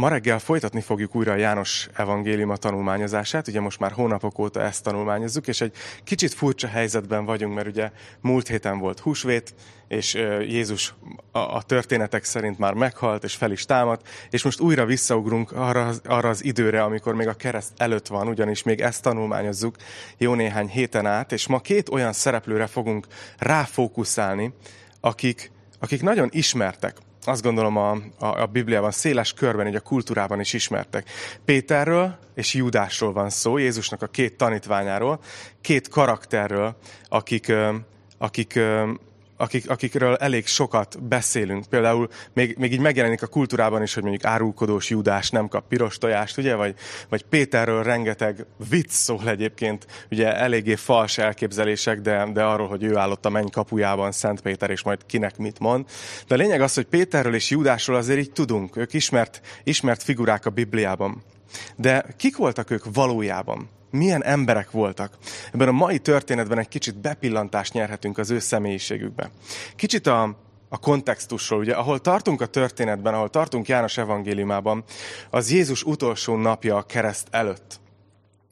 Ma reggel folytatni fogjuk újra a János evangéliuma tanulmányozását. Ugye most már hónapok óta ezt tanulmányozzuk, és egy kicsit furcsa helyzetben vagyunk, mert ugye múlt héten volt húsvét, és Jézus a, történetek szerint már meghalt, és fel is támadt, és most újra visszaugrunk arra, arra az időre, amikor még a kereszt előtt van, ugyanis még ezt tanulmányozzuk jó néhány héten át, és ma két olyan szereplőre fogunk ráfókuszálni, akik, akik nagyon ismertek azt gondolom a, a, a Bibliában széles körben, így a kultúrában is ismertek. Péterről és Judásról van szó, Jézusnak a két tanítványáról, két karakterről, akik, akik akik, akikről elég sokat beszélünk. Például még, még így megjelenik a kultúrában is, hogy mondjuk árulkodós Judás nem kap piros tojást, ugye? Vagy, vagy Péterről rengeteg vicc szól egyébként, ugye eléggé fals elképzelések, de, de arról, hogy ő állott a menny kapujában, Szent Péter, és majd kinek mit mond. De a lényeg az, hogy Péterről és Judásról azért így tudunk. Ők ismert, ismert figurák a Bibliában. De kik voltak ők valójában? Milyen emberek voltak. Ebben a mai történetben egy kicsit bepillantást nyerhetünk az ő személyiségükbe. Kicsit a, a kontextusról, ugye, ahol tartunk a történetben, ahol tartunk János evangéliumában, az Jézus utolsó napja a kereszt előtt.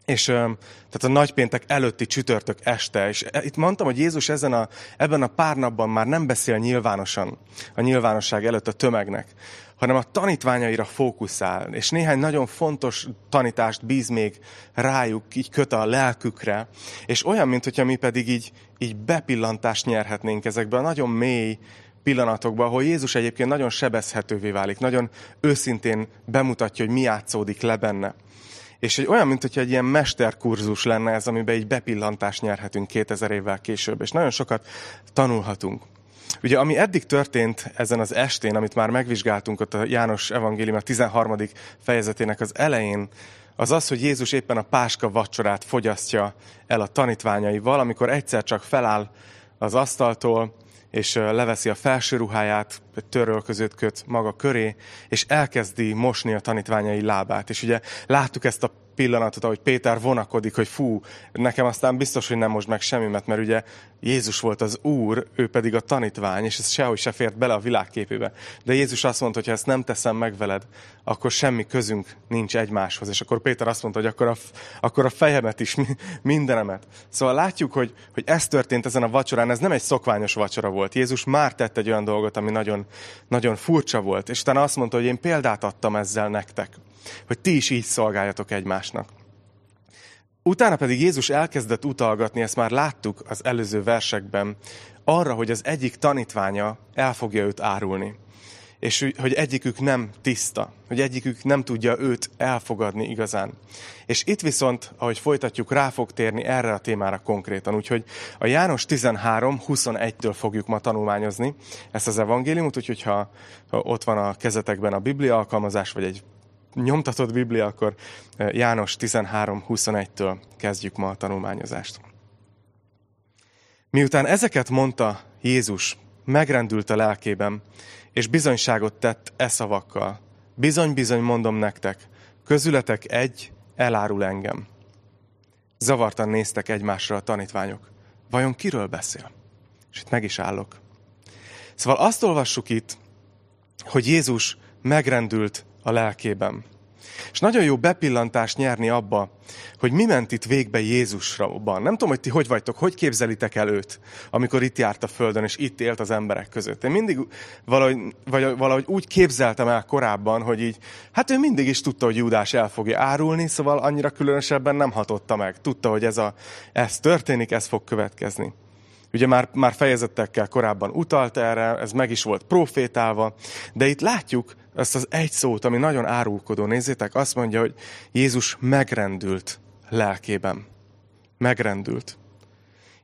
És tehát a nagypéntek előtti csütörtök este. És e, itt mondtam, hogy Jézus ezen a, ebben a pár napban már nem beszél nyilvánosan a nyilvánosság előtt a tömegnek, hanem a tanítványaira fókuszál, és néhány nagyon fontos tanítást bíz még rájuk, így köt a lelkükre, és olyan, mint hogyha mi pedig így, így bepillantást nyerhetnénk ezekbe a nagyon mély pillanatokban, ahol Jézus egyébként nagyon sebezhetővé válik, nagyon őszintén bemutatja, hogy mi játszódik le benne. És egy olyan, mint hogyha egy ilyen mesterkurzus lenne ez, amiben egy bepillantást nyerhetünk 2000 évvel később, és nagyon sokat tanulhatunk. Ugye, ami eddig történt ezen az estén, amit már megvizsgáltunk ott a János Evangélium a 13. fejezetének az elején, az az, hogy Jézus éppen a páska vacsorát fogyasztja el a tanítványaival, amikor egyszer csak feláll az asztaltól, és leveszi a felső ruháját, törölközőt köt maga köré, és elkezdi mosni a tanítványai lábát. És ugye láttuk ezt a pillanatot, ahogy Péter vonakodik, hogy fú, nekem aztán biztos, hogy nem most meg semmimet, mert ugye Jézus volt az Úr, ő pedig a tanítvány, és ez sehogy se fért bele a világképébe. De Jézus azt mondta, hogy ha ezt nem teszem meg veled, akkor semmi közünk nincs egymáshoz. És akkor Péter azt mondta, hogy akkor a, akkor a fejemet is, mindenemet. Szóval látjuk, hogy, hogy ez történt ezen a vacsorán, ez nem egy szokványos vacsora volt. Jézus már tett egy olyan dolgot, ami nagyon, nagyon furcsa volt. És utána azt mondta, hogy én példát adtam ezzel nektek hogy ti is így szolgáljatok egymásnak. Utána pedig Jézus elkezdett utalgatni, ezt már láttuk az előző versekben, arra, hogy az egyik tanítványa el fogja őt árulni. És hogy egyikük nem tiszta, hogy egyikük nem tudja őt elfogadni igazán. És itt viszont, ahogy folytatjuk, rá fog térni erre a témára konkrétan. Úgyhogy a János 13-21-től fogjuk ma tanulmányozni ezt az evangéliumot, úgyhogy ha ott van a kezetekben a Biblia alkalmazás, vagy egy nyomtatott Biblia, akkor eh, János 13.21-től kezdjük ma a tanulmányozást. Miután ezeket mondta Jézus, megrendült a lelkében, és bizonyságot tett e szavakkal. Bizony-bizony mondom nektek, közületek egy elárul engem. Zavartan néztek egymásra a tanítványok. Vajon kiről beszél? És itt meg is állok. Szóval azt olvassuk itt, hogy Jézus megrendült a lelkében. És nagyon jó bepillantást nyerni abba, hogy mi ment itt végbe Jézusban. Nem tudom, hogy ti hogy vagytok, hogy képzelitek el őt, amikor itt járt a Földön, és itt élt az emberek között. Én mindig valahogy, vagy valahogy úgy képzeltem el korábban, hogy így, hát ő mindig is tudta, hogy Júdás el fogja árulni, szóval annyira különösebben nem hatotta meg. Tudta, hogy ez, a, ez történik, ez fog következni. Ugye már, már fejezetekkel korábban utalt erre, ez meg is volt profétálva, de itt látjuk ezt az egy szót, ami nagyon árulkodó. Nézzétek, azt mondja, hogy Jézus megrendült lelkében. Megrendült.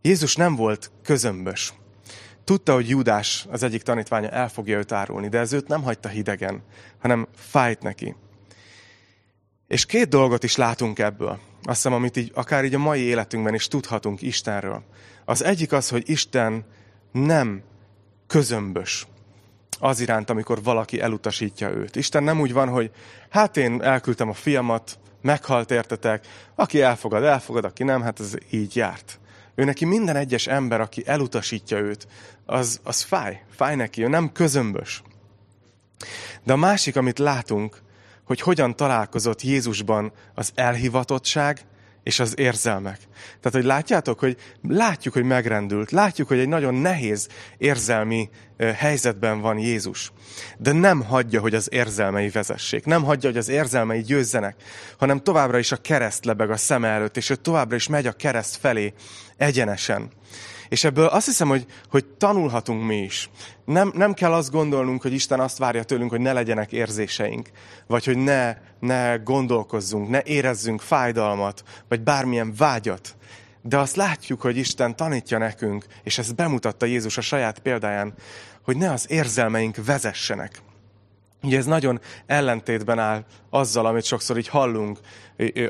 Jézus nem volt közömbös. Tudta, hogy Júdás, az egyik tanítványa el fogja őt árulni, de ez őt nem hagyta hidegen, hanem fájt neki. És két dolgot is látunk ebből. Azt hiszem, amit így, akár így a mai életünkben is tudhatunk Istenről. Az egyik az, hogy Isten nem közömbös az iránt, amikor valaki elutasítja őt. Isten nem úgy van, hogy hát én elküldtem a fiamat, meghalt értetek, aki elfogad, elfogad, aki nem, hát ez így járt. Ő neki minden egyes ember, aki elutasítja őt, az, az fáj, fáj neki, ő nem közömbös. De a másik, amit látunk, hogy hogyan találkozott Jézusban az elhivatottság és az érzelmek. Tehát, hogy látjátok, hogy látjuk, hogy megrendült, látjuk, hogy egy nagyon nehéz érzelmi helyzetben van Jézus. De nem hagyja, hogy az érzelmei vezessék. Nem hagyja, hogy az érzelmei győzzenek, hanem továbbra is a kereszt lebeg a szem előtt, és ő továbbra is megy a kereszt felé egyenesen. És ebből azt hiszem, hogy, hogy tanulhatunk mi is. Nem, nem kell azt gondolnunk, hogy Isten azt várja tőlünk, hogy ne legyenek érzéseink, vagy hogy ne, ne gondolkozzunk, ne érezzünk fájdalmat, vagy bármilyen vágyat. De azt látjuk, hogy Isten tanítja nekünk, és ezt bemutatta Jézus a saját példáján, hogy ne az érzelmeink vezessenek. Ugye ez nagyon ellentétben áll azzal, amit sokszor így hallunk,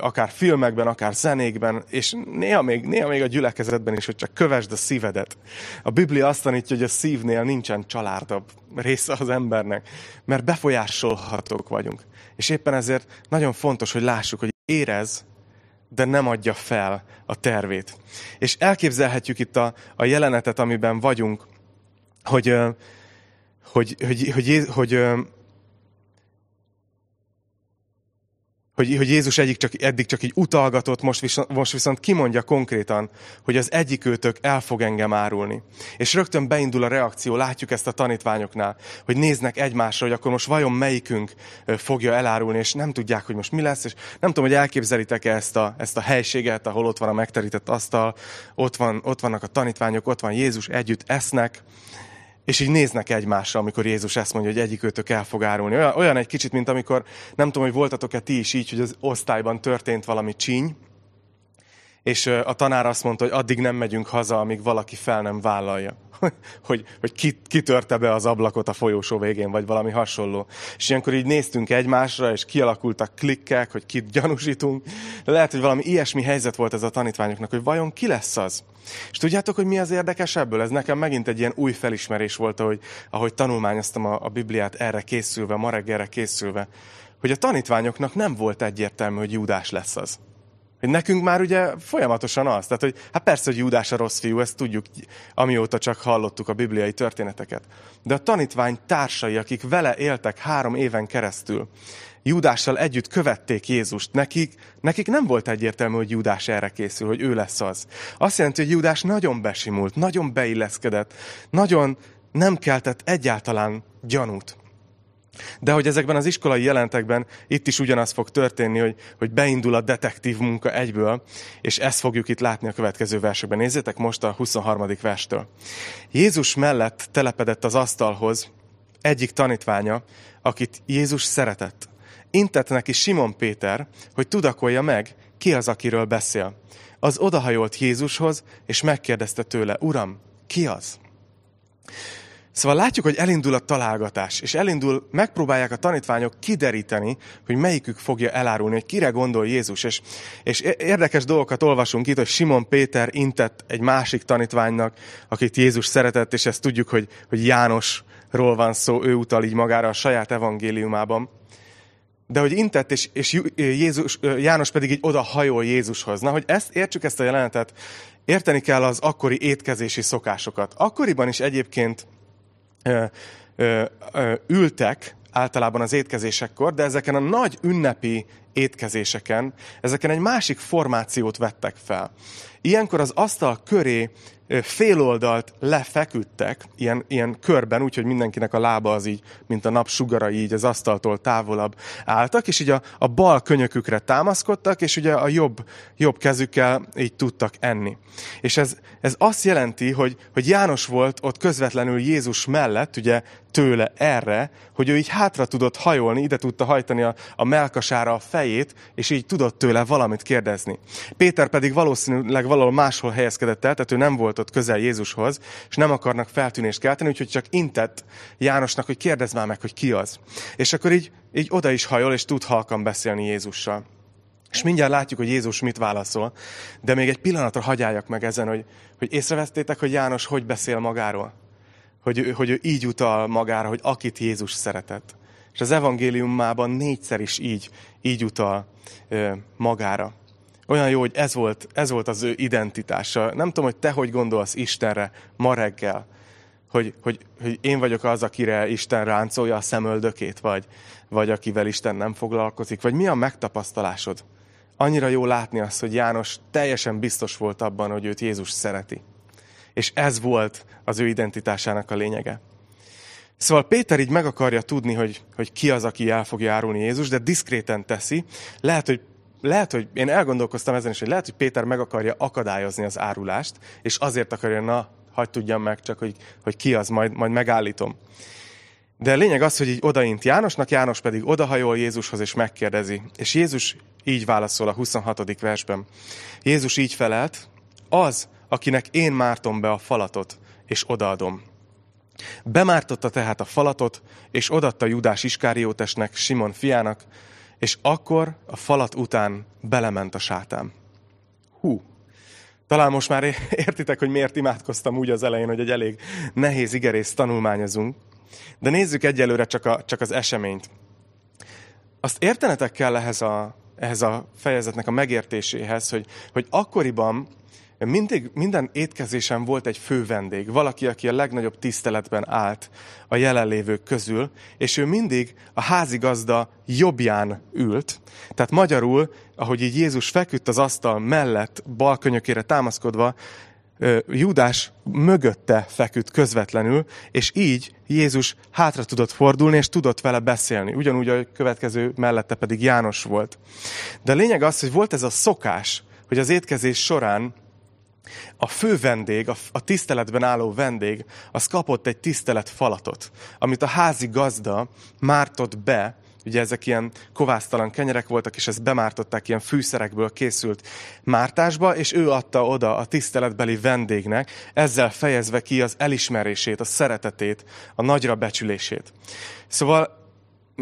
akár filmekben, akár zenékben, és néha még, néha még a gyülekezetben is, hogy csak kövesd a szívedet. A Biblia azt tanítja, hogy a szívnél nincsen családabb része az embernek, mert befolyásolhatók vagyunk. És éppen ezért nagyon fontos, hogy lássuk, hogy érez, de nem adja fel a tervét. És elképzelhetjük itt a, a jelenetet, amiben vagyunk, hogy, hogy, hogy, hogy, hogy, hogy hogy, hogy Jézus egyik csak, eddig csak így utalgatott, most viszont, most viszont kimondja konkrétan, hogy az egyik őtök el fog engem árulni. És rögtön beindul a reakció, látjuk ezt a tanítványoknál, hogy néznek egymásra, hogy akkor most vajon melyikünk fogja elárulni, és nem tudják, hogy most mi lesz, és nem tudom, hogy elképzelitek-e ezt a, ezt a helységet, ahol ott van a megterített asztal, ott, van, ott vannak a tanítványok, ott van Jézus, együtt esznek, és így néznek egymásra, amikor Jézus ezt mondja, hogy egyik őtök el fog árulni. Olyan, olyan egy kicsit, mint amikor, nem tudom, hogy voltatok-e ti is így, hogy az osztályban történt valami csíny, és a tanár azt mondta, hogy addig nem megyünk haza, amíg valaki fel nem vállalja. hogy, hogy ki, kitörte be az ablakot a folyósó végén, vagy valami hasonló. És ilyenkor így néztünk egymásra, és kialakultak klikkek, hogy kit gyanúsítunk. De lehet, hogy valami ilyesmi helyzet volt ez a tanítványoknak, hogy vajon ki lesz az? És tudjátok, hogy mi az érdekes ebből? Ez nekem megint egy ilyen új felismerés volt, ahogy, ahogy tanulmányoztam a, a Bibliát erre készülve, ma reggelre készülve, hogy a tanítványoknak nem volt egyértelmű, hogy Júdás lesz az. Hogy nekünk már ugye folyamatosan az. Tehát, hogy hát persze, hogy Júdás a rossz fiú, ezt tudjuk, amióta csak hallottuk a bibliai történeteket. De a tanítvány társai, akik vele éltek három éven keresztül, Júdással együtt követték Jézust. Nekik, nekik nem volt egyértelmű, hogy Júdás erre készül, hogy ő lesz az. Azt jelenti, hogy Júdás nagyon besimult, nagyon beilleszkedett, nagyon nem keltett egyáltalán gyanút. De hogy ezekben az iskolai jelentekben itt is ugyanaz fog történni, hogy, hogy beindul a detektív munka egyből, és ezt fogjuk itt látni a következő versekben. Nézzétek most a 23. verstől. Jézus mellett telepedett az asztalhoz egyik tanítványa, akit Jézus szeretett. Intett neki Simon Péter, hogy tudakolja meg, ki az, akiről beszél. Az odahajolt Jézushoz, és megkérdezte tőle, Uram, ki az? Szóval látjuk, hogy elindul a találgatás, és elindul, megpróbálják a tanítványok kideríteni, hogy melyikük fogja elárulni, hogy kire gondol Jézus. És, és érdekes dolgokat olvasunk itt, hogy Simon Péter intett egy másik tanítványnak, akit Jézus szeretett, és ezt tudjuk, hogy, hogy Jánosról van szó, ő utal így magára a saját evangéliumában. De hogy intett, és, és Jézus, János pedig így oda hajol Jézushoz. Na, hogy ezt értsük ezt a jelenetet, érteni kell az akkori étkezési szokásokat. Akkoriban is egyébként ültek általában az étkezésekor, de ezeken a nagy ünnepi étkezéseken, ezeken egy másik formációt vettek fel. Ilyenkor az asztal köré féloldalt lefeküdtek, ilyen, ilyen körben, úgyhogy mindenkinek a lába az így, mint a napsugarai így az asztaltól távolabb álltak, és így a, a bal könyökükre támaszkodtak, és ugye a jobb, jobb kezükkel így tudtak enni. És ez, ez azt jelenti, hogy, hogy János volt ott közvetlenül Jézus mellett, ugye tőle erre, hogy ő így hátra tudott hajolni, ide tudta hajtani a, a melkasára a fejét, és így tudott tőle valamit kérdezni. Péter pedig valószínűleg valahol máshol helyezkedett el, tehát ő nem volt ott közel Jézushoz, és nem akarnak feltűnést kelteni, úgyhogy csak intett Jánosnak, hogy kérdezz már meg, hogy ki az. És akkor így, így oda is hajol, és tud halkan beszélni Jézussal. És mindjárt látjuk, hogy Jézus mit válaszol, de még egy pillanatra hagyjáljak meg ezen, hogy, hogy észreveztétek, hogy János hogy beszél magáról? Hogy, hogy ő így utal magára, hogy akit Jézus szeretett. És az evangéliumában négyszer is így, így utal ö, magára. Olyan jó, hogy ez volt, ez volt az ő identitása. Nem tudom, hogy te hogy gondolsz Istenre ma reggel. hogy, hogy, hogy én vagyok az, akire Isten ráncolja a szemöldökét, vagy, vagy akivel Isten nem foglalkozik, vagy mi a megtapasztalásod? Annyira jó látni azt, hogy János teljesen biztos volt abban, hogy őt Jézus szereti. És ez volt az ő identitásának a lényege. Szóval Péter így meg akarja tudni, hogy, hogy ki az, aki el fogja árulni Jézus, de diszkréten teszi. Lehet, hogy lehet, hogy én elgondolkoztam ezen is, hogy lehet, hogy Péter meg akarja akadályozni az árulást, és azért akarja, na, hagyd tudjam meg csak, hogy, hogy ki az, majd, majd megállítom. De a lényeg az, hogy így odaint Jánosnak, János pedig odahajol Jézushoz és megkérdezi. És Jézus így válaszol a 26. versben. Jézus így felelt, az, akinek én mártom be a falatot, és odaadom. Bemártotta tehát a falatot, és odatta Judás Iskáriótesnek, Simon fiának, és akkor a falat után belement a sátán. Hú, talán most már értitek, hogy miért imádkoztam úgy az elején, hogy egy elég nehéz igerészt tanulmányozunk. De nézzük egyelőre csak, a, csak az eseményt. Azt értenetek kell ehhez a, ehhez a fejezetnek a megértéséhez, hogy, hogy akkoriban mindig, minden étkezésen volt egy fő vendég, valaki, aki a legnagyobb tiszteletben állt a jelenlévők közül, és ő mindig a házigazda jobbján ült. Tehát magyarul, ahogy így Jézus feküdt az asztal mellett, bal könyökére támaszkodva, Júdás mögötte feküdt közvetlenül, és így Jézus hátra tudott fordulni, és tudott vele beszélni. Ugyanúgy a következő mellette pedig János volt. De a lényeg az, hogy volt ez a szokás, hogy az étkezés során a fő vendég, a, tiszteletben álló vendég, az kapott egy tisztelet falatot, amit a házi gazda mártott be, ugye ezek ilyen kovásztalan kenyerek voltak, és ezt bemártották ilyen fűszerekből készült mártásba, és ő adta oda a tiszteletbeli vendégnek, ezzel fejezve ki az elismerését, a szeretetét, a nagyra becsülését. Szóval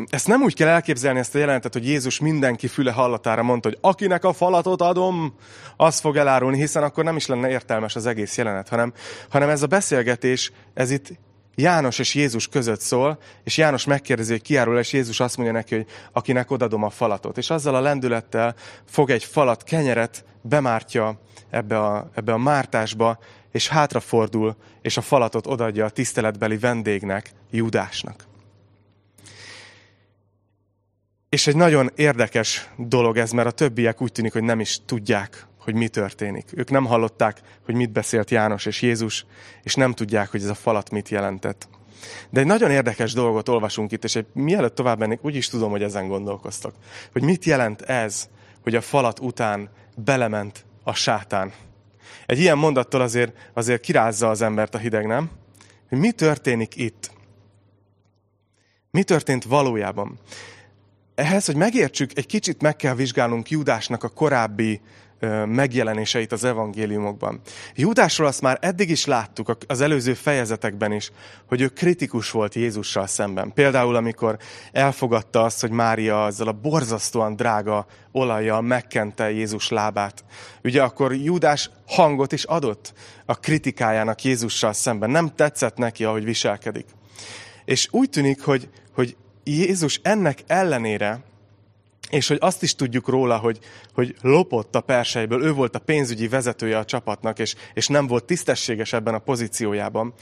ezt nem úgy kell elképzelni ezt a jelentet, hogy Jézus mindenki füle hallatára mondta, hogy akinek a falatot adom, az fog elárulni, hiszen akkor nem is lenne értelmes az egész jelenet, hanem, hanem ez a beszélgetés, ez itt János és Jézus között szól, és János megkérdezi, hogy kiárul, és Jézus azt mondja neki, hogy akinek odadom a falatot. És azzal a lendülettel fog egy falat, kenyeret, bemártja ebbe a, ebbe a mártásba, és hátrafordul, és a falatot odadja a tiszteletbeli vendégnek, Júdásnak. És egy nagyon érdekes dolog ez, mert a többiek úgy tűnik, hogy nem is tudják, hogy mi történik. Ők nem hallották, hogy mit beszélt János és Jézus, és nem tudják, hogy ez a falat mit jelentett. De egy nagyon érdekes dolgot olvasunk itt, és egy, mielőtt tovább mennék, úgy is tudom, hogy ezen gondolkoztak. Hogy mit jelent ez, hogy a falat után belement a sátán. Egy ilyen mondattól azért, azért kirázza az embert a hideg, nem? Hogy mi történik itt? Mi történt valójában? Ehhez, hogy megértsük, egy kicsit meg kell vizsgálnunk Júdásnak a korábbi megjelenéseit az evangéliumokban. Júdásról azt már eddig is láttuk az előző fejezetekben is, hogy ő kritikus volt Jézussal szemben. Például, amikor elfogadta azt, hogy Mária azzal a borzasztóan drága olajjal megkente Jézus lábát. Ugye akkor Júdás hangot is adott a kritikájának Jézussal szemben. Nem tetszett neki, ahogy viselkedik. És úgy tűnik, hogy, hogy Jézus ennek ellenére, és hogy azt is tudjuk róla, hogy, hogy lopott a perseiből, ő volt a pénzügyi vezetője a csapatnak, és, és nem volt tisztességes ebben a pozíciójában.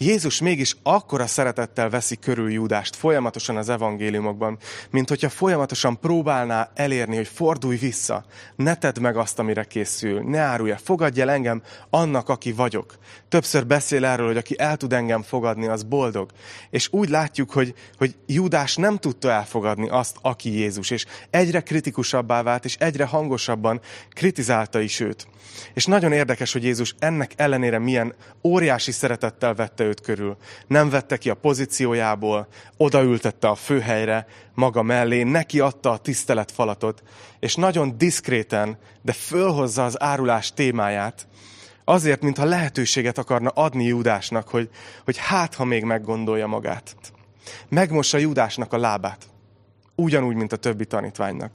Jézus mégis akkora szeretettel veszi körül Júdást folyamatosan az evangéliumokban, mint hogyha folyamatosan próbálná elérni, hogy fordulj vissza, ne tedd meg azt, amire készül, ne árulj fogadj el engem annak, aki vagyok. Többször beszél erről, hogy aki el tud engem fogadni, az boldog. És úgy látjuk, hogy, hogy Júdás nem tudta elfogadni azt, aki Jézus, és egyre kritikusabbá vált, és egyre hangosabban kritizálta is őt. És nagyon érdekes, hogy Jézus ennek ellenére milyen óriási szeretettel vette őt körül. Nem vette ki a pozíciójából, odaültette a főhelyre, maga mellé, neki adta a tiszteletfalatot, és nagyon diszkréten, de fölhozza az árulás témáját, azért, mintha lehetőséget akarna adni Júdásnak, hogy, hogy hát, ha még meggondolja magát. Megmossa Júdásnak a lábát. Ugyanúgy, mint a többi tanítványnak.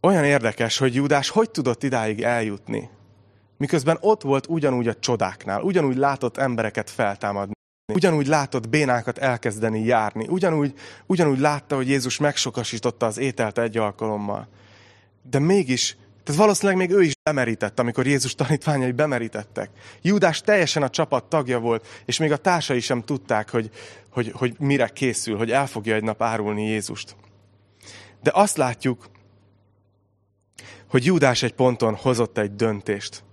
Olyan érdekes, hogy Júdás hogy tudott idáig eljutni. Miközben ott volt ugyanúgy a csodáknál, ugyanúgy látott embereket feltámadni, ugyanúgy látott bénákat elkezdeni járni, ugyanúgy, ugyanúgy látta, hogy Jézus megsokasította az ételt egy alkalommal. De mégis Tehát valószínűleg még ő is bemerített, amikor Jézus tanítványai bemerítettek. Júdás teljesen a csapat tagja volt, és még a társai sem tudták, hogy, hogy, hogy mire készül, hogy el fogja egy nap árulni Jézust. De azt látjuk, hogy Júdás egy ponton hozott egy döntést.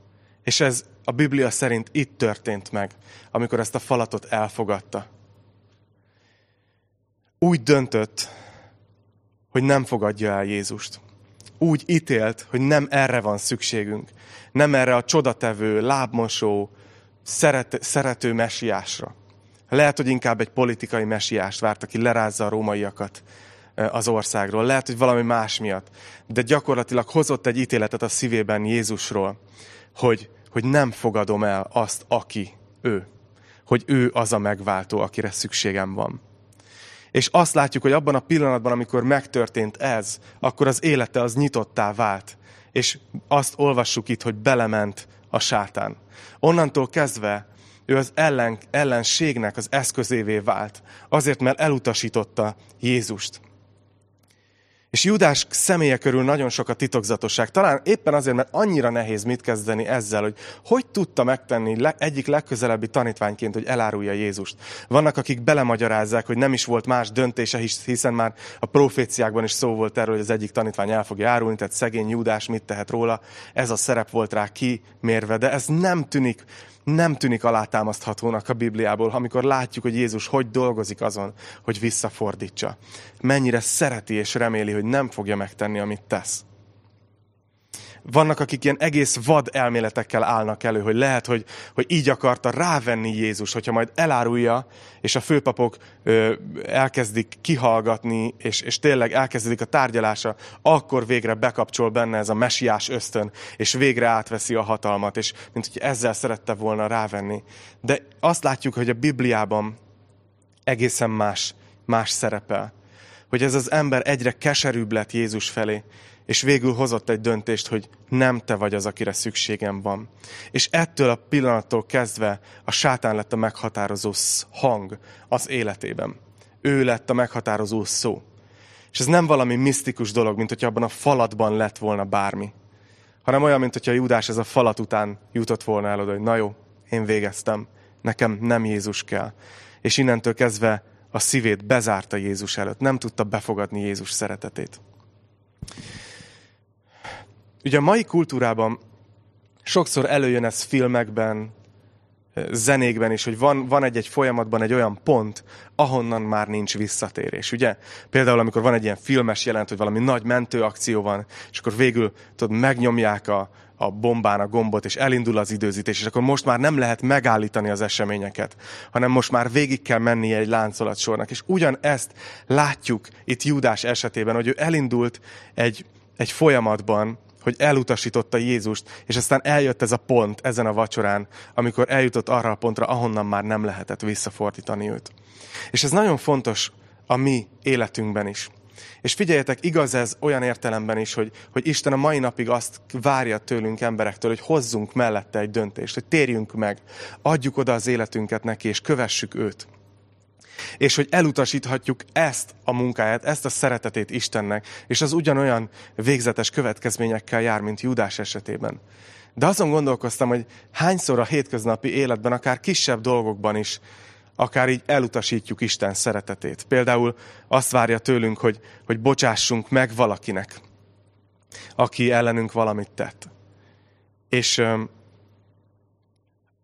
És ez a Biblia szerint itt történt meg, amikor ezt a falatot elfogadta. Úgy döntött, hogy nem fogadja el Jézust. Úgy ítélt, hogy nem erre van szükségünk. Nem erre a csodatevő, lábmosó, szeret, szerető mesiásra. Lehet, hogy inkább egy politikai mesiást várt, aki lerázza a rómaiakat az országról. Lehet, hogy valami más miatt. De gyakorlatilag hozott egy ítéletet a szívében Jézusról, hogy, hogy nem fogadom el azt, aki ő. Hogy ő az a megváltó, akire szükségem van. És azt látjuk, hogy abban a pillanatban, amikor megtörtént ez, akkor az élete az nyitottá vált. És azt olvassuk itt, hogy belement a sátán. Onnantól kezdve ő az ellen, ellenségnek az eszközévé vált, azért, mert elutasította Jézust. És Judás személye körül nagyon sok a titokzatosság. Talán éppen azért, mert annyira nehéz mit kezdeni ezzel, hogy hogy tudta megtenni le, egyik legközelebbi tanítványként, hogy elárulja Jézust. Vannak, akik belemagyarázzák, hogy nem is volt más döntése, hiszen már a proféciákban is szó volt erről, hogy az egyik tanítvány el fogja árulni, tehát szegény Judás mit tehet róla. Ez a szerep volt rá kimérve, de ez nem tűnik nem tűnik alátámaszthatónak a Bibliából, amikor látjuk, hogy Jézus hogy dolgozik azon, hogy visszafordítsa. Mennyire szereti és reméli, hogy nem fogja megtenni, amit tesz. Vannak, akik ilyen egész vad elméletekkel állnak elő, hogy lehet, hogy, hogy így akarta rávenni Jézus, hogyha majd elárulja, és a főpapok ö, elkezdik kihallgatni, és, és tényleg elkezdődik a tárgyalása, akkor végre bekapcsol benne ez a mesiás ösztön, és végre átveszi a hatalmat, és mint hogy ezzel szerette volna rávenni. De azt látjuk, hogy a Bibliában egészen más, más szerepel. Hogy ez az ember egyre keserűbb lett Jézus felé, és végül hozott egy döntést, hogy nem te vagy az, akire szükségem van. És ettől a pillanattól kezdve a sátán lett a meghatározó hang az életében. Ő lett a meghatározó szó. És ez nem valami misztikus dolog, mint hogyha abban a falatban lett volna bármi, hanem olyan, mint hogyha Júdás ez a falat után jutott volna el oda, hogy na jó, én végeztem, nekem nem Jézus kell. És innentől kezdve a szívét bezárta Jézus előtt, nem tudta befogadni Jézus szeretetét. Ugye a mai kultúrában sokszor előjön ez filmekben, zenékben is, hogy van, van egy-egy folyamatban egy olyan pont, ahonnan már nincs visszatérés. Ugye? Például, amikor van egy ilyen filmes jelent, hogy valami nagy mentőakció van, és akkor végül tudod, megnyomják a, a bombán a gombot, és elindul az időzítés, és akkor most már nem lehet megállítani az eseményeket, hanem most már végig kell mennie egy láncolatsornak. És ugyanezt látjuk itt Júdás esetében, hogy ő elindult egy, egy folyamatban, hogy elutasította Jézust, és aztán eljött ez a pont ezen a vacsorán, amikor eljutott arra a pontra, ahonnan már nem lehetett visszafordítani őt. És ez nagyon fontos a mi életünkben is. És figyeljetek, igaz ez olyan értelemben is, hogy, hogy Isten a mai napig azt várja tőlünk emberektől, hogy hozzunk mellette egy döntést, hogy térjünk meg, adjuk oda az életünket neki, és kövessük őt és hogy elutasíthatjuk ezt a munkáját, ezt a szeretetét Istennek, és az ugyanolyan végzetes következményekkel jár, mint Judás esetében. De azon gondolkoztam, hogy hányszor a hétköznapi életben, akár kisebb dolgokban is, akár így elutasítjuk Isten szeretetét. Például azt várja tőlünk, hogy, hogy bocsássunk meg valakinek, aki ellenünk valamit tett. És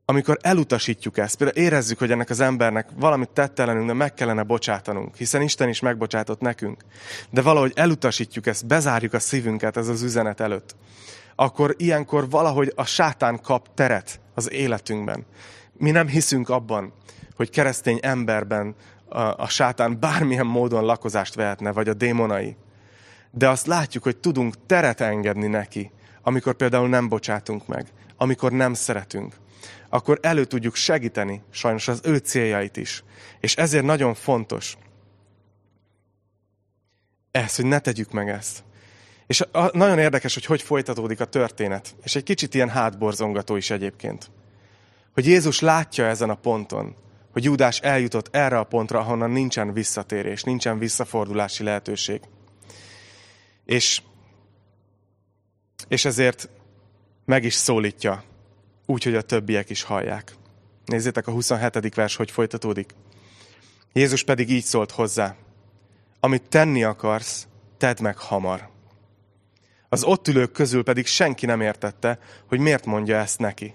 amikor elutasítjuk ezt, például érezzük, hogy ennek az embernek valamit tett ellenünk, de meg kellene bocsátanunk, hiszen Isten is megbocsátott nekünk, de valahogy elutasítjuk ezt, bezárjuk a szívünket ez az üzenet előtt, akkor ilyenkor valahogy a sátán kap teret az életünkben. Mi nem hiszünk abban, hogy keresztény emberben a, a sátán bármilyen módon lakozást vehetne, vagy a démonai. De azt látjuk, hogy tudunk teret engedni neki, amikor például nem bocsátunk meg, amikor nem szeretünk akkor elő tudjuk segíteni sajnos az ő céljait is. És ezért nagyon fontos ez, hogy ne tegyük meg ezt. És nagyon érdekes, hogy hogy folytatódik a történet. És egy kicsit ilyen hátborzongató is egyébként. Hogy Jézus látja ezen a ponton, hogy Júdás eljutott erre a pontra, ahonnan nincsen visszatérés, nincsen visszafordulási lehetőség. És És ezért meg is szólítja, úgy, hogy a többiek is hallják. Nézzétek a 27. vers, hogy folytatódik. Jézus pedig így szólt hozzá, amit tenni akarsz, tedd meg hamar. Az ott ülők közül pedig senki nem értette, hogy miért mondja ezt neki.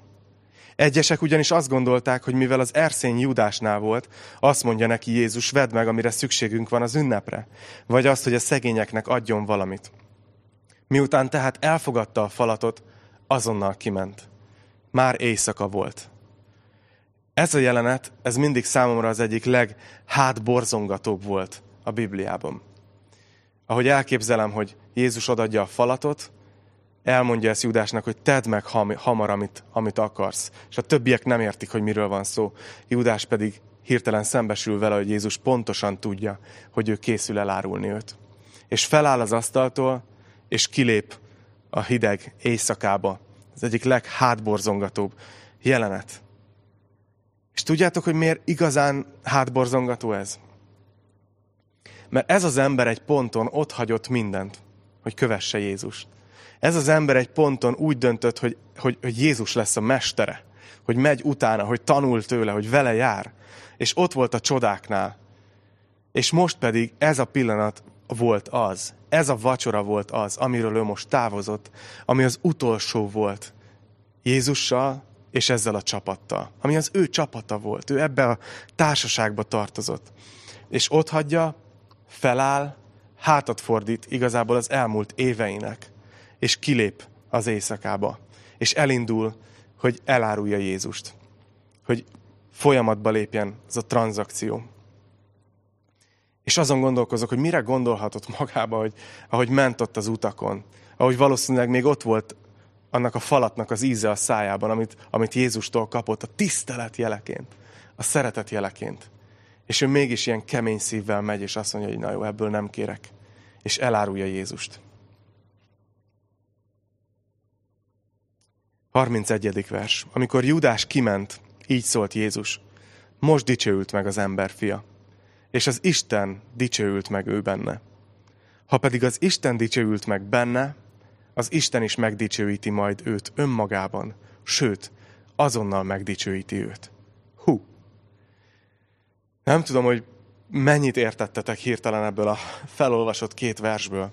Egyesek ugyanis azt gondolták, hogy mivel az erszény Júdásnál volt, azt mondja neki Jézus, vedd meg, amire szükségünk van az ünnepre, vagy azt, hogy a szegényeknek adjon valamit. Miután tehát elfogadta a falatot, azonnal kiment. Már éjszaka volt. Ez a jelenet, ez mindig számomra az egyik leghátborzongatóbb volt a Bibliában. Ahogy elképzelem, hogy Jézus odadja a falatot, elmondja ezt Júdásnak, hogy tedd meg hamar, amit, amit akarsz. És a többiek nem értik, hogy miről van szó. Júdás pedig hirtelen szembesül vele, hogy Jézus pontosan tudja, hogy ő készül elárulni őt. És feláll az asztaltól, és kilép a hideg éjszakába. Ez egyik leghátborzongatóbb jelenet. És tudjátok, hogy miért igazán hátborzongató ez? Mert ez az ember egy ponton ott hagyott mindent, hogy kövesse Jézust. Ez az ember egy ponton úgy döntött, hogy, hogy, hogy Jézus lesz a mestere, hogy megy utána, hogy tanul tőle, hogy vele jár. És ott volt a csodáknál. És most pedig ez a pillanat volt az, ez a vacsora volt az, amiről ő most távozott, ami az utolsó volt Jézussal és ezzel a csapattal, ami az ő csapata volt. Ő ebbe a társaságba tartozott. És ott hagyja, feláll, hátat fordít igazából az elmúlt éveinek, és kilép az éjszakába, és elindul, hogy elárulja Jézust, hogy folyamatba lépjen ez a tranzakció. És azon gondolkozok, hogy mire gondolhatott magába, hogy, ahogy ment ott az utakon, ahogy valószínűleg még ott volt annak a falatnak az íze a szájában, amit, amit Jézustól kapott a tisztelet jeleként, a szeretet jeleként. És ő mégis ilyen kemény szívvel megy, és azt mondja, hogy na jó, ebből nem kérek. És elárulja Jézust. 31. vers. Amikor Judás kiment, így szólt Jézus. Most dicsőült meg az ember fia, és az Isten dicsőült meg ő benne. Ha pedig az Isten dicsőült meg benne, az Isten is megdicsőíti majd őt önmagában, sőt, azonnal megdicsőíti őt. Hú! Nem tudom, hogy mennyit értettetek hirtelen ebből a felolvasott két versből,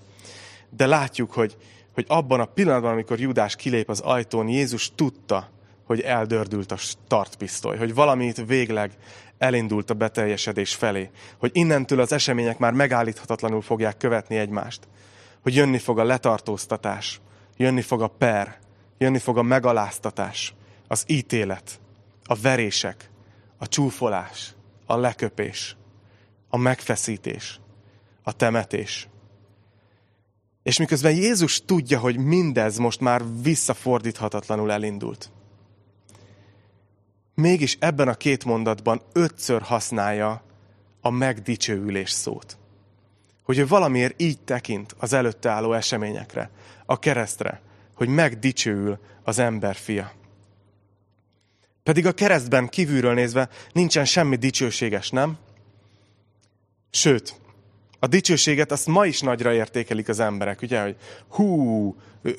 de látjuk, hogy, hogy abban a pillanatban, amikor Judás kilép az ajtón, Jézus tudta, hogy eldördült a startpisztoly, hogy valamit végleg elindult a beteljesedés felé, hogy innentől az események már megállíthatatlanul fogják követni egymást hogy jönni fog a letartóztatás, jönni fog a per, jönni fog a megaláztatás, az ítélet, a verések, a csúfolás, a leköpés, a megfeszítés, a temetés. És miközben Jézus tudja, hogy mindez most már visszafordíthatatlanul elindult, mégis ebben a két mondatban ötször használja a megdicsőülés szót hogy ő valamiért így tekint az előtte álló eseményekre, a keresztre, hogy megdicsőül az ember fia. Pedig a keresztben kívülről nézve nincsen semmi dicsőséges, nem? Sőt, a dicsőséget azt ma is nagyra értékelik az emberek, ugye, hogy hú,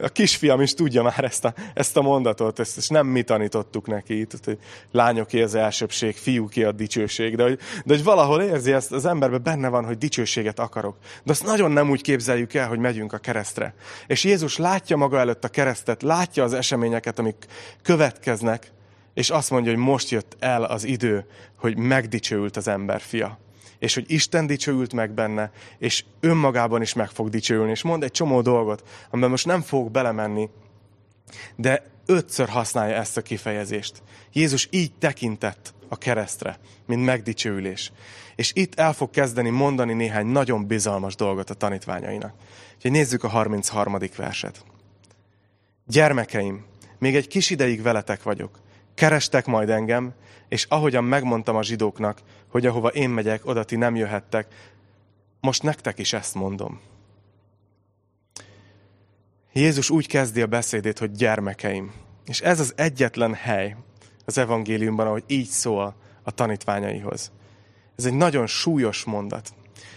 a kisfiam is tudja már ezt a, ezt a mondatot, ezt, ezt nem mi tanítottuk neki, itt, hogy lányoké az elsőbség, fiúké a dicsőség, de hogy, de hogy valahol érzi ezt, az emberben benne van, hogy dicsőséget akarok. De azt nagyon nem úgy képzeljük el, hogy megyünk a keresztre. És Jézus látja maga előtt a keresztet, látja az eseményeket, amik következnek, és azt mondja, hogy most jött el az idő, hogy megdicsőült az ember fia és hogy Isten dicsőült meg benne, és önmagában is meg fog dicsőülni. És mond egy csomó dolgot, amiben most nem fogok belemenni, de ötször használja ezt a kifejezést. Jézus így tekintett a keresztre, mint megdicsőülés. És itt el fog kezdeni mondani néhány nagyon bizalmas dolgot a tanítványainak. Úgyhogy nézzük a 33. verset. Gyermekeim, még egy kis ideig veletek vagyok. Kerestek majd engem, és ahogyan megmondtam a zsidóknak, hogy ahova én megyek, oda ti nem jöhettek, most nektek is ezt mondom. Jézus úgy kezdi a beszédét, hogy gyermekeim. És ez az egyetlen hely az evangéliumban, ahogy így szól a tanítványaihoz. Ez egy nagyon súlyos mondat.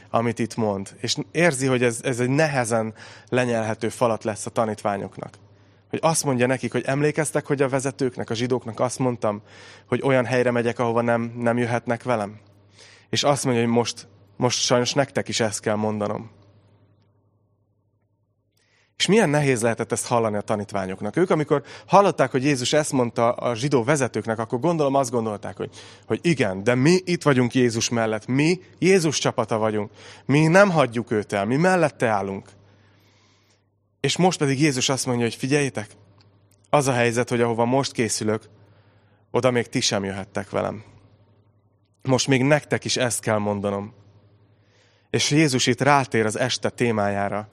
amit itt mond. És érzi, hogy ez, ez egy nehezen lenyelhető falat lesz a tanítványoknak. Hogy azt mondja nekik, hogy emlékeztek, hogy a vezetőknek, a zsidóknak azt mondtam, hogy olyan helyre megyek, ahova nem, nem jöhetnek velem. És azt mondja, hogy most, most sajnos nektek is ezt kell mondanom. És milyen nehéz lehetett ezt hallani a tanítványoknak. Ők, amikor hallották, hogy Jézus ezt mondta a zsidó vezetőknek, akkor gondolom azt gondolták, hogy, hogy igen, de mi itt vagyunk Jézus mellett. Mi Jézus csapata vagyunk. Mi nem hagyjuk őt el, mi mellette állunk. És most pedig Jézus azt mondja, hogy figyeljétek, az a helyzet, hogy ahova most készülök, oda még ti sem jöhettek velem. Most még nektek is ezt kell mondanom. És Jézus itt rátér az este témájára,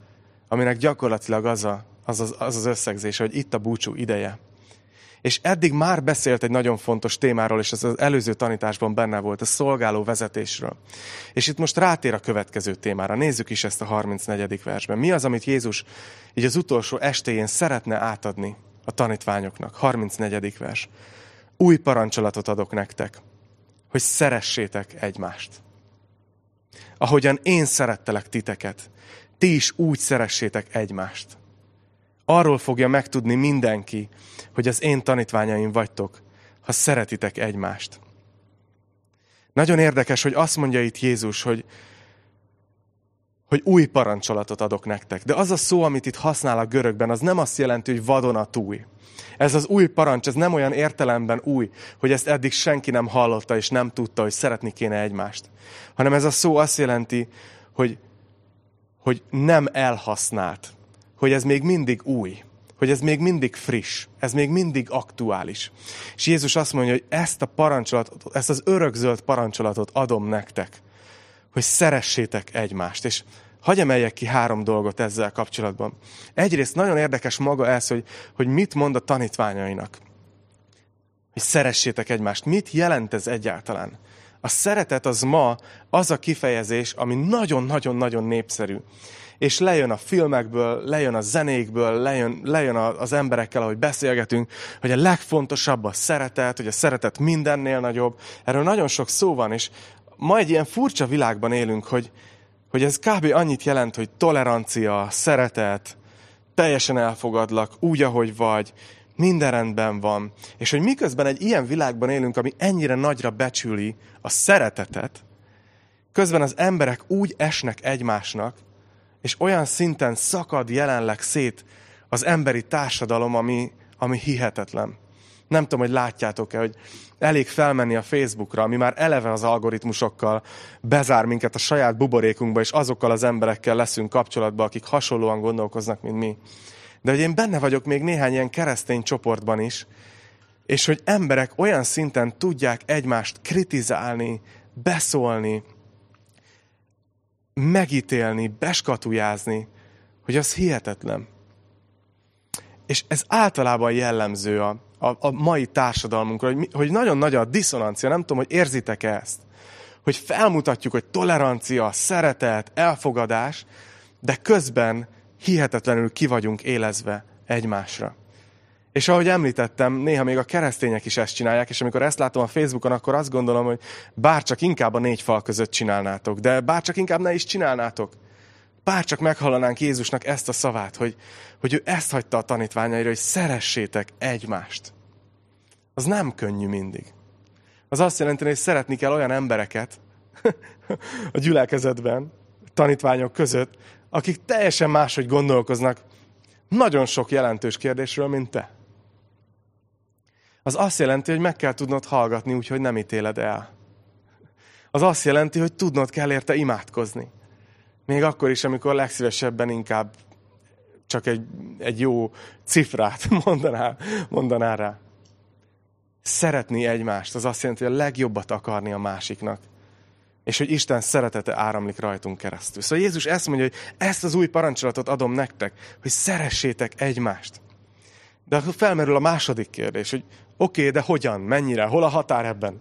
aminek gyakorlatilag az, a, az, az, az az összegzés, hogy itt a búcsú ideje. És eddig már beszélt egy nagyon fontos témáról, és ez az előző tanításban benne volt, a szolgáló vezetésről. És itt most rátér a következő témára. Nézzük is ezt a 34. versben. Mi az, amit Jézus így az utolsó estéjén szeretne átadni a tanítványoknak? 34. vers. Új parancsolatot adok nektek, hogy szeressétek egymást. Ahogyan én szerettelek titeket, ti is úgy szeressétek egymást. Arról fogja megtudni mindenki, hogy az én tanítványaim vagytok, ha szeretitek egymást. Nagyon érdekes, hogy azt mondja itt Jézus, hogy, hogy új parancsolatot adok nektek. De az a szó, amit itt használ a görögben, az nem azt jelenti, hogy vadonatúj. Ez az új parancs, ez nem olyan értelemben új, hogy ezt eddig senki nem hallotta és nem tudta, hogy szeretni kéne egymást. Hanem ez a szó azt jelenti, hogy hogy nem elhasznált, hogy ez még mindig új, hogy ez még mindig friss, ez még mindig aktuális. És Jézus azt mondja, hogy ezt a parancsolatot, ezt az örökzöld parancsolatot adom nektek, hogy szeressétek egymást. És hagyj emeljek ki három dolgot ezzel kapcsolatban. Egyrészt nagyon érdekes maga ez, hogy, hogy mit mond a tanítványainak. Hogy szeressétek egymást. Mit jelent ez egyáltalán? A szeretet az ma az a kifejezés, ami nagyon-nagyon-nagyon népszerű. És lejön a filmekből, lejön a zenékből, lejön, lejön az emberekkel, ahogy beszélgetünk, hogy a legfontosabb a szeretet, hogy a szeretet mindennél nagyobb. Erről nagyon sok szó van, és ma egy ilyen furcsa világban élünk, hogy, hogy ez kb. annyit jelent, hogy tolerancia, szeretet, teljesen elfogadlak, úgy, ahogy vagy, minden rendben van. És hogy miközben egy ilyen világban élünk, ami ennyire nagyra becsüli a szeretetet, közben az emberek úgy esnek egymásnak, és olyan szinten szakad jelenleg szét az emberi társadalom, ami, ami hihetetlen. Nem tudom, hogy látjátok-e, hogy elég felmenni a Facebookra, ami már eleve az algoritmusokkal bezár minket a saját buborékunkba, és azokkal az emberekkel leszünk kapcsolatban, akik hasonlóan gondolkoznak, mint mi. De hogy én benne vagyok még néhány ilyen keresztény csoportban is, és hogy emberek olyan szinten tudják egymást kritizálni, beszólni, megítélni, beskatujázni, hogy az hihetetlen. És ez általában jellemző a, a, a mai társadalmunkra, hogy, hogy nagyon nagy a diszonancia, nem tudom, hogy érzitek-e ezt. Hogy felmutatjuk, hogy tolerancia, szeretet, elfogadás, de közben hihetetlenül ki vagyunk élezve egymásra. És ahogy említettem, néha még a keresztények is ezt csinálják, és amikor ezt látom a Facebookon, akkor azt gondolom, hogy bárcsak inkább a négy fal között csinálnátok, de bárcsak inkább ne is csinálnátok. Bárcsak meghallanánk Jézusnak ezt a szavát, hogy, hogy ő ezt hagyta a tanítványaira, hogy szeressétek egymást. Az nem könnyű mindig. Az azt jelenti, hogy szeretni kell olyan embereket a gyülekezetben, tanítványok között, akik teljesen máshogy gondolkoznak nagyon sok jelentős kérdésről, mint te. Az azt jelenti, hogy meg kell tudnod hallgatni, úgyhogy nem ítéled el. Az azt jelenti, hogy tudnod kell érte imádkozni. Még akkor is, amikor legszívesebben inkább csak egy, egy jó cifrát mondanál, mondanál rá. Szeretni egymást, az azt jelenti, hogy a legjobbat akarni a másiknak és hogy Isten szeretete áramlik rajtunk keresztül. Szóval Jézus ezt mondja, hogy ezt az új parancsolatot adom nektek, hogy szeressétek egymást. De akkor felmerül a második kérdés, hogy oké, okay, de hogyan, mennyire, hol a határ ebben?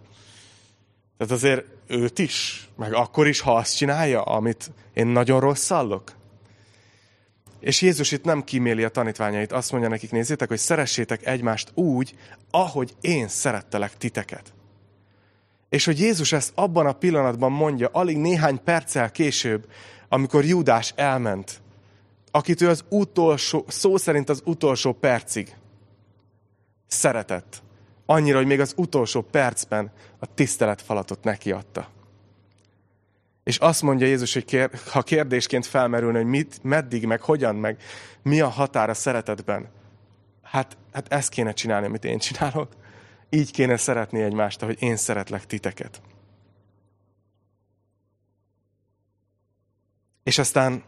Tehát azért őt is, meg akkor is, ha azt csinálja, amit én nagyon rossz hallok. És Jézus itt nem kíméli a tanítványait, azt mondja nekik, nézzétek, hogy szeressétek egymást úgy, ahogy én szerettelek titeket. És hogy Jézus ezt abban a pillanatban mondja, alig néhány perccel később, amikor Júdás elment, akit ő az utolsó, szó szerint az utolsó percig szeretett. Annyira, hogy még az utolsó percben a tiszteletfalatot neki adta. És azt mondja Jézus, hogy kér, ha kérdésként felmerülne, hogy mit, meddig, meg hogyan, meg mi a határa szeretetben, hát, hát ezt kéne csinálni, amit én csinálok. Így kéne szeretni egymást, ahogy én szeretlek titeket. És aztán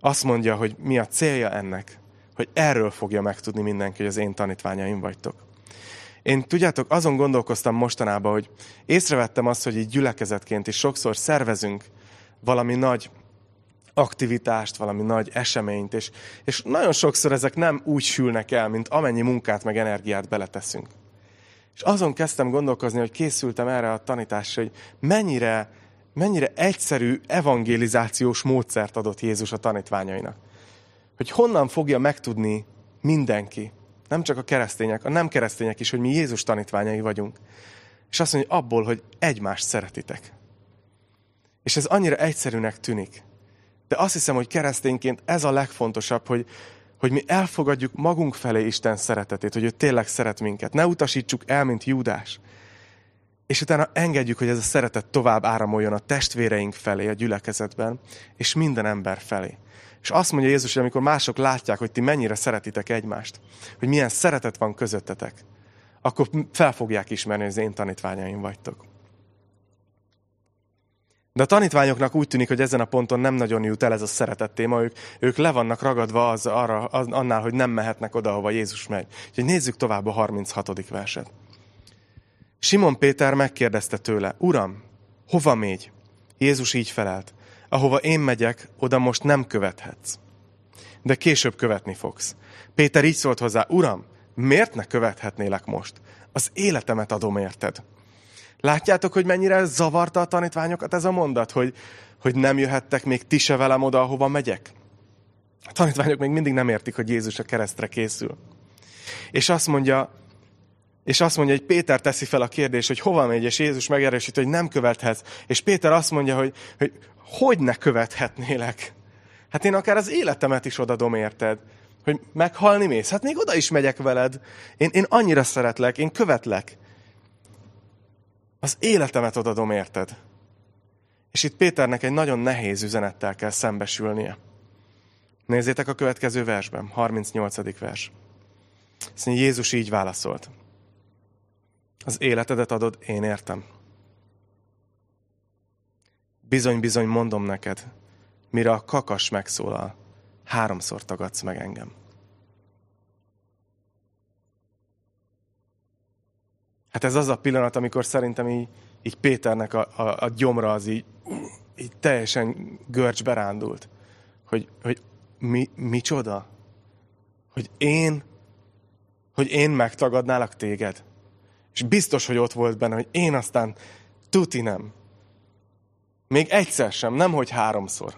azt mondja, hogy mi a célja ennek, hogy erről fogja megtudni mindenki, hogy az én tanítványaim vagytok. Én tudjátok, azon gondolkoztam mostanában, hogy észrevettem azt, hogy így gyülekezetként is sokszor szervezünk valami nagy aktivitást, valami nagy eseményt, és, és nagyon sokszor ezek nem úgy sülnek el, mint amennyi munkát meg energiát beleteszünk. És azon kezdtem gondolkozni, hogy készültem erre a tanításra, hogy mennyire, mennyire egyszerű evangelizációs módszert adott Jézus a tanítványainak. Hogy honnan fogja megtudni mindenki, nem csak a keresztények, a nem keresztények is, hogy mi Jézus tanítványai vagyunk. És azt mondja, abból, hogy egymást szeretitek. És ez annyira egyszerűnek tűnik. De azt hiszem, hogy keresztényként ez a legfontosabb, hogy, hogy mi elfogadjuk magunk felé Isten szeretetét, hogy ő tényleg szeret minket. Ne utasítsuk el, mint Júdás. És utána engedjük, hogy ez a szeretet tovább áramoljon a testvéreink felé, a gyülekezetben, és minden ember felé. És azt mondja Jézus, hogy amikor mások látják, hogy ti mennyire szeretitek egymást, hogy milyen szeretet van közöttetek, akkor fel fogják ismerni, hogy az én tanítványaim vagytok. De a tanítványoknak úgy tűnik, hogy ezen a ponton nem nagyon jut el ez a szeretet téma, ők, ők le vannak ragadva az, arra, az, annál, hogy nem mehetnek oda, ahova Jézus megy. Úgyhogy nézzük tovább a 36. verset. Simon Péter megkérdezte tőle, Uram, hova mégy? Jézus így felelt, ahova én megyek, oda most nem követhetsz. De később követni fogsz. Péter így szólt hozzá, Uram, miért ne követhetnélek most? Az életemet adom érted. Látjátok, hogy mennyire zavarta a tanítványokat ez a mondat, hogy, hogy nem jöhettek még ti se velem oda, ahova megyek? A tanítványok még mindig nem értik, hogy Jézus a keresztre készül. És azt mondja, és azt mondja, hogy Péter teszi fel a kérdést, hogy hova megy, és Jézus megerősít, hogy nem követhetsz. És Péter azt mondja, hogy, hogy hogy ne követhetnélek? Hát én akár az életemet is odadom, érted? Hogy meghalni mész? Hát még oda is megyek veled. Én, én annyira szeretlek, én követlek. Az életemet odadom, érted? És itt Péternek egy nagyon nehéz üzenettel kell szembesülnie. Nézzétek a következő versben, 38. vers. Azt Jézus így válaszolt. Az életedet adod, én értem. Bizony, bizony mondom neked, mire a kakas megszólal, háromszor tagadsz meg engem. Hát ez az a pillanat, amikor szerintem így, így Péternek a, a, a gyomra az így, így teljesen görcs berándult. Hogy, hogy mi, micsoda? Hogy én, hogy én megtagadnálak téged? És biztos, hogy ott volt benne, hogy én aztán tuti nem. Még egyszer sem, nem hogy háromszor.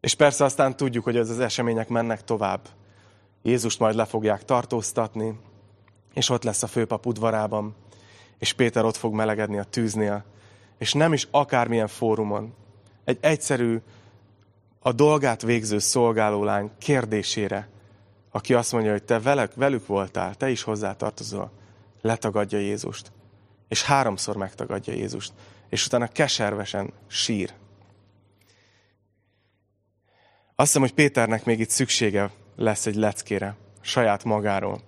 És persze aztán tudjuk, hogy ez az események mennek tovább. Jézust majd le fogják tartóztatni, és ott lesz a főpap udvarában, és Péter ott fog melegedni a tűznél, és nem is akármilyen fórumon. Egy egyszerű, a dolgát végző szolgálólány kérdésére, aki azt mondja, hogy te velük, velük voltál, te is hozzátartozol, letagadja Jézust. És háromszor megtagadja Jézust és utána keservesen sír. Azt hiszem, hogy Péternek még itt szüksége lesz egy leckére, saját magáról.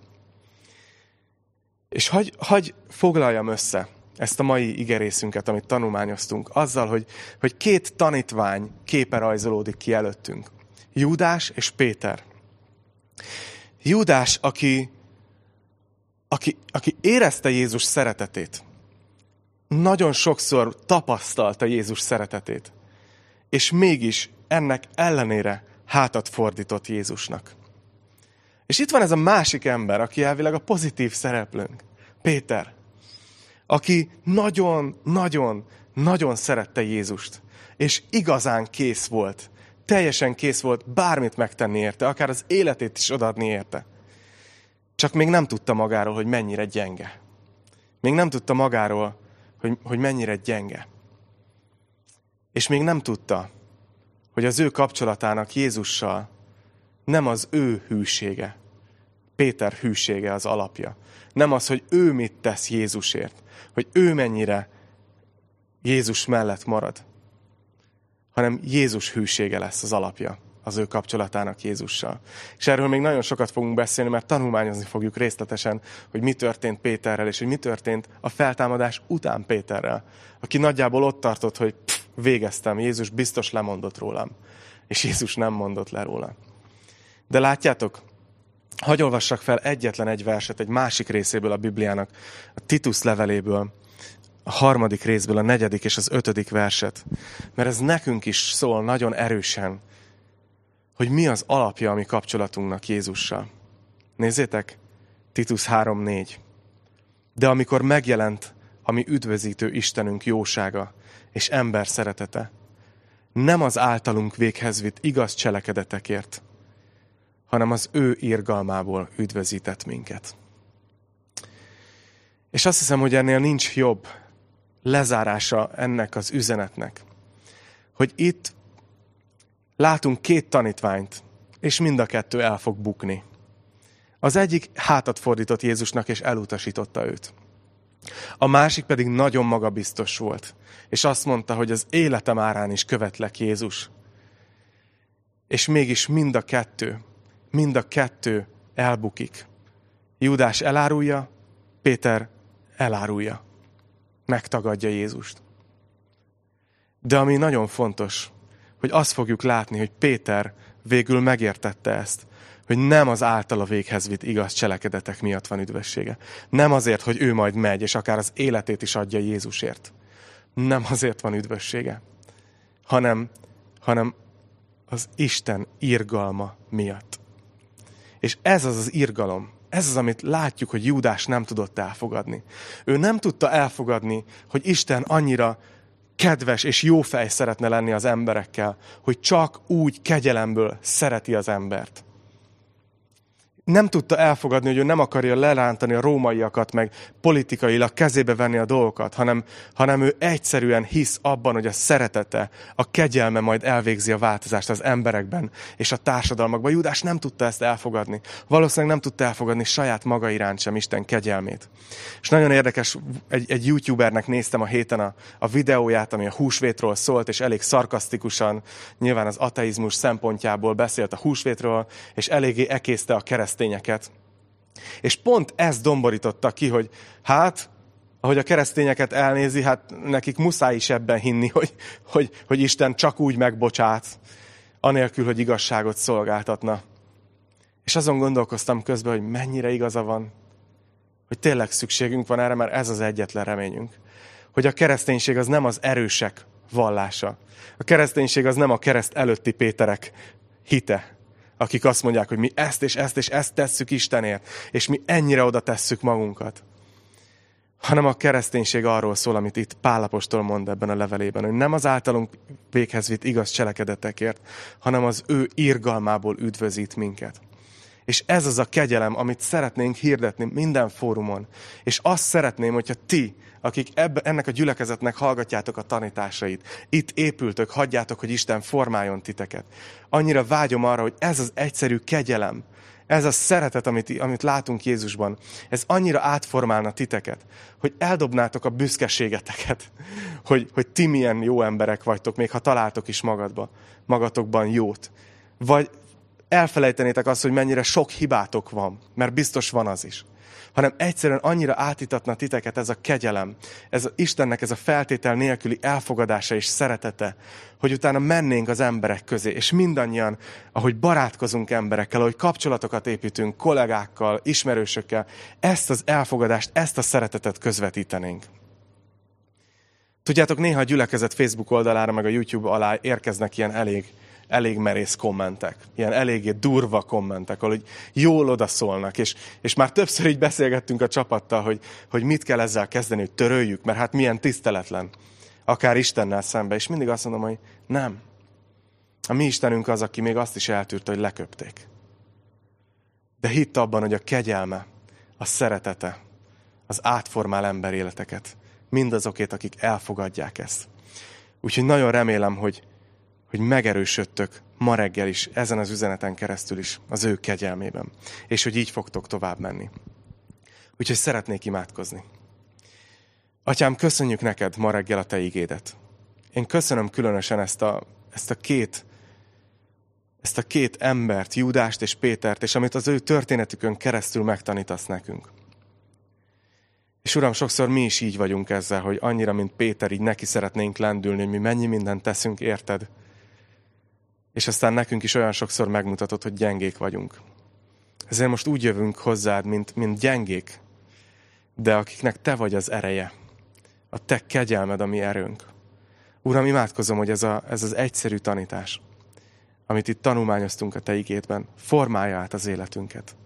És hagy, hagy foglaljam össze ezt a mai igerészünket, amit tanulmányoztunk, azzal, hogy, hogy két tanítvány képe rajzolódik ki előttünk. Júdás és Péter. Júdás, aki, aki, aki érezte Jézus szeretetét, nagyon sokszor tapasztalta Jézus szeretetét, és mégis ennek ellenére hátat fordított Jézusnak. És itt van ez a másik ember, aki elvileg a pozitív szereplőnk, Péter, aki nagyon, nagyon, nagyon szerette Jézust, és igazán kész volt, teljesen kész volt bármit megtenni érte, akár az életét is odaadni érte. Csak még nem tudta magáról, hogy mennyire gyenge Még nem tudta magáról, hogy, hogy mennyire gyenge. És még nem tudta, hogy az ő kapcsolatának Jézussal nem az ő hűsége, Péter hűsége az alapja. Nem az, hogy ő mit tesz Jézusért, hogy ő mennyire Jézus mellett marad, hanem Jézus hűsége lesz az alapja az ő kapcsolatának Jézussal. És erről még nagyon sokat fogunk beszélni, mert tanulmányozni fogjuk részletesen, hogy mi történt Péterrel, és hogy mi történt a feltámadás után Péterrel, aki nagyjából ott tartott, hogy pff, végeztem, Jézus biztos lemondott rólam, és Jézus nem mondott le róla. De látjátok, hagy olvassak fel egyetlen egy verset egy másik részéből a Bibliának, a Titus leveléből, a harmadik részből, a negyedik és az ötödik verset. Mert ez nekünk is szól nagyon erősen, hogy mi az alapja a mi kapcsolatunknak Jézussal. Nézzétek, Titus 3.4. De amikor megjelent a mi üdvözítő Istenünk jósága és ember szeretete, nem az általunk véghez vitt igaz cselekedetekért, hanem az ő írgalmából üdvözített minket. És azt hiszem, hogy ennél nincs jobb lezárása ennek az üzenetnek, hogy itt látunk két tanítványt, és mind a kettő el fog bukni. Az egyik hátat fordított Jézusnak, és elutasította őt. A másik pedig nagyon magabiztos volt, és azt mondta, hogy az életem árán is követlek Jézus. És mégis mind a kettő, mind a kettő elbukik. Júdás elárulja, Péter elárulja. Megtagadja Jézust. De ami nagyon fontos, hogy azt fogjuk látni, hogy Péter végül megértette ezt, hogy nem az általa véghez vitt igaz cselekedetek miatt van üdvössége. Nem azért, hogy ő majd megy, és akár az életét is adja Jézusért. Nem azért van üdvössége, hanem, hanem az Isten irgalma miatt. És ez az az irgalom, ez az, amit látjuk, hogy Júdás nem tudott elfogadni. Ő nem tudta elfogadni, hogy Isten annyira kedves és jó fej szeretne lenni az emberekkel, hogy csak úgy kegyelemből szereti az embert nem tudta elfogadni, hogy ő nem akarja lerántani a rómaiakat, meg politikailag kezébe venni a dolgokat, hanem, hanem ő egyszerűen hisz abban, hogy a szeretete, a kegyelme majd elvégzi a változást az emberekben és a társadalmakban. Júdás nem tudta ezt elfogadni. Valószínűleg nem tudta elfogadni saját maga iránt sem Isten kegyelmét. És nagyon érdekes, egy, egy youtubernek néztem a héten a, a videóját, ami a húsvétról szólt, és elég szarkasztikusan, nyilván az ateizmus szempontjából beszélt a húsvétről, és eléggé ekészte a kereszt keresztényeket. És pont ez domborította ki, hogy hát, ahogy a keresztényeket elnézi, hát nekik muszáj is ebben hinni, hogy, hogy, hogy Isten csak úgy megbocsát, anélkül, hogy igazságot szolgáltatna. És azon gondolkoztam közben, hogy mennyire igaza van, hogy tényleg szükségünk van erre, mert ez az egyetlen reményünk. Hogy a kereszténység az nem az erősek vallása. A kereszténység az nem a kereszt előtti Péterek hite, akik azt mondják, hogy mi ezt és ezt és ezt tesszük Istenért, és mi ennyire oda tesszük magunkat. Hanem a kereszténység arról szól, amit itt Pálapostól mond ebben a levelében, hogy nem az általunk véghez vitt igaz cselekedetekért, hanem az ő irgalmából üdvözít minket. És ez az a kegyelem, amit szeretnénk hirdetni minden fórumon. És azt szeretném, hogyha ti, akik ebbe, ennek a gyülekezetnek hallgatjátok a tanításait, itt épültök, hagyjátok, hogy Isten formáljon titeket. Annyira vágyom arra, hogy ez az egyszerű kegyelem, ez a szeretet, amit, amit látunk Jézusban, ez annyira átformálna titeket, hogy eldobnátok a büszkeségeteket, hogy, hogy ti milyen jó emberek vagytok, még ha találtok is magadba, magatokban jót. Vagy elfelejtenétek azt, hogy mennyire sok hibátok van, mert biztos van az is. Hanem egyszerűen annyira átítatna titeket ez a kegyelem, ez a Istennek ez a feltétel nélküli elfogadása és szeretete, hogy utána mennénk az emberek közé, és mindannyian, ahogy barátkozunk emberekkel, ahogy kapcsolatokat építünk kollégákkal, ismerősökkel, ezt az elfogadást, ezt a szeretetet közvetítenénk. Tudjátok, néha a gyülekezet Facebook oldalára, meg a YouTube alá érkeznek ilyen elég elég merész kommentek, ilyen eléggé durva kommentek, ahol jól odaszólnak, és, és már többször így beszélgettünk a csapattal, hogy, hogy mit kell ezzel kezdeni, hogy töröljük, mert hát milyen tiszteletlen, akár Istennel szembe, és mindig azt mondom, hogy nem. A mi Istenünk az, aki még azt is eltűrte, hogy leköpték. De hitt abban, hogy a kegyelme, a szeretete, az átformál ember életeket. Mindazokét, akik elfogadják ezt. Úgyhogy nagyon remélem, hogy, hogy megerősödtök ma reggel is, ezen az üzeneten keresztül is, az ő kegyelmében. És hogy így fogtok tovább menni. Úgyhogy szeretnék imádkozni. Atyám, köszönjük neked ma reggel a te igédet. Én köszönöm különösen ezt a, ezt a két ezt a két embert, Júdást és Pétert, és amit az ő történetükön keresztül megtanítasz nekünk. És Uram, sokszor mi is így vagyunk ezzel, hogy annyira, mint Péter, így neki szeretnénk lendülni, hogy mi mennyi mindent teszünk, érted? És aztán nekünk is olyan sokszor megmutatod, hogy gyengék vagyunk. Ezért most úgy jövünk hozzád, mint, mint gyengék, de akiknek te vagy az ereje. A te kegyelmed, a mi erőnk. Uram, imádkozom, hogy ez, a, ez az egyszerű tanítás, amit itt tanulmányoztunk a Te igétben, formálja át az életünket.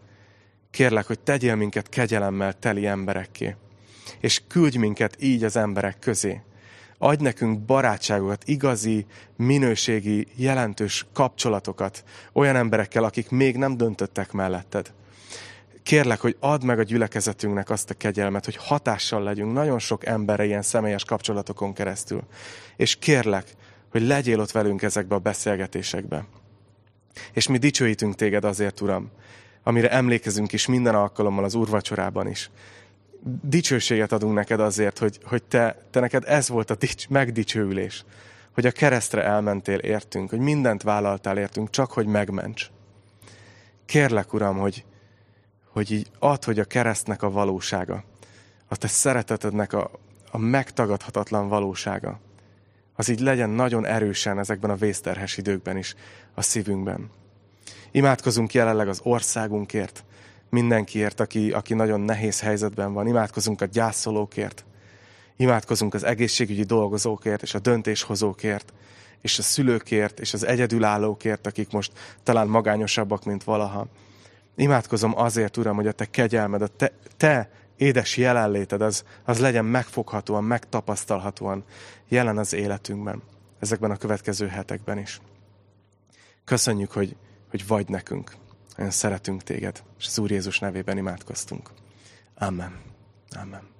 Kérlek, hogy tegyél minket kegyelemmel teli emberekké, és küldj minket így az emberek közé. Adj nekünk barátságokat, igazi, minőségi, jelentős kapcsolatokat olyan emberekkel, akik még nem döntöttek melletted. Kérlek, hogy add meg a gyülekezetünknek azt a kegyelmet, hogy hatással legyünk nagyon sok emberre ilyen személyes kapcsolatokon keresztül. És kérlek, hogy legyél ott velünk ezekbe a beszélgetésekbe. És mi dicsőítünk téged azért, Uram, amire emlékezünk is minden alkalommal az úrvacsorában is. Dicsőséget adunk neked azért, hogy, hogy te, te neked ez volt a dics, megdicsőülés, hogy a keresztre elmentél értünk, hogy mindent vállaltál értünk, csak hogy megments. Kérlek, Uram, hogy, hogy így add, hogy a keresztnek a valósága, a te szeretetednek a, a megtagadhatatlan valósága, az így legyen nagyon erősen ezekben a vészterhes időkben is a szívünkben. Imádkozunk jelenleg az országunkért, mindenkiért, aki, aki nagyon nehéz helyzetben van. Imádkozunk a gyászolókért, imádkozunk az egészségügyi dolgozókért és a döntéshozókért, és a szülőkért, és az egyedülállókért, akik most talán magányosabbak, mint valaha. Imádkozom azért, Uram, hogy a Te kegyelmed, a Te, te édes jelenléted, az, az legyen megfoghatóan, megtapasztalhatóan jelen az életünkben, ezekben a következő hetekben is. Köszönjük, hogy, hogy vagy nekünk. Olyan szeretünk téged, és az Úr Jézus nevében imádkoztunk. Amen. Amen.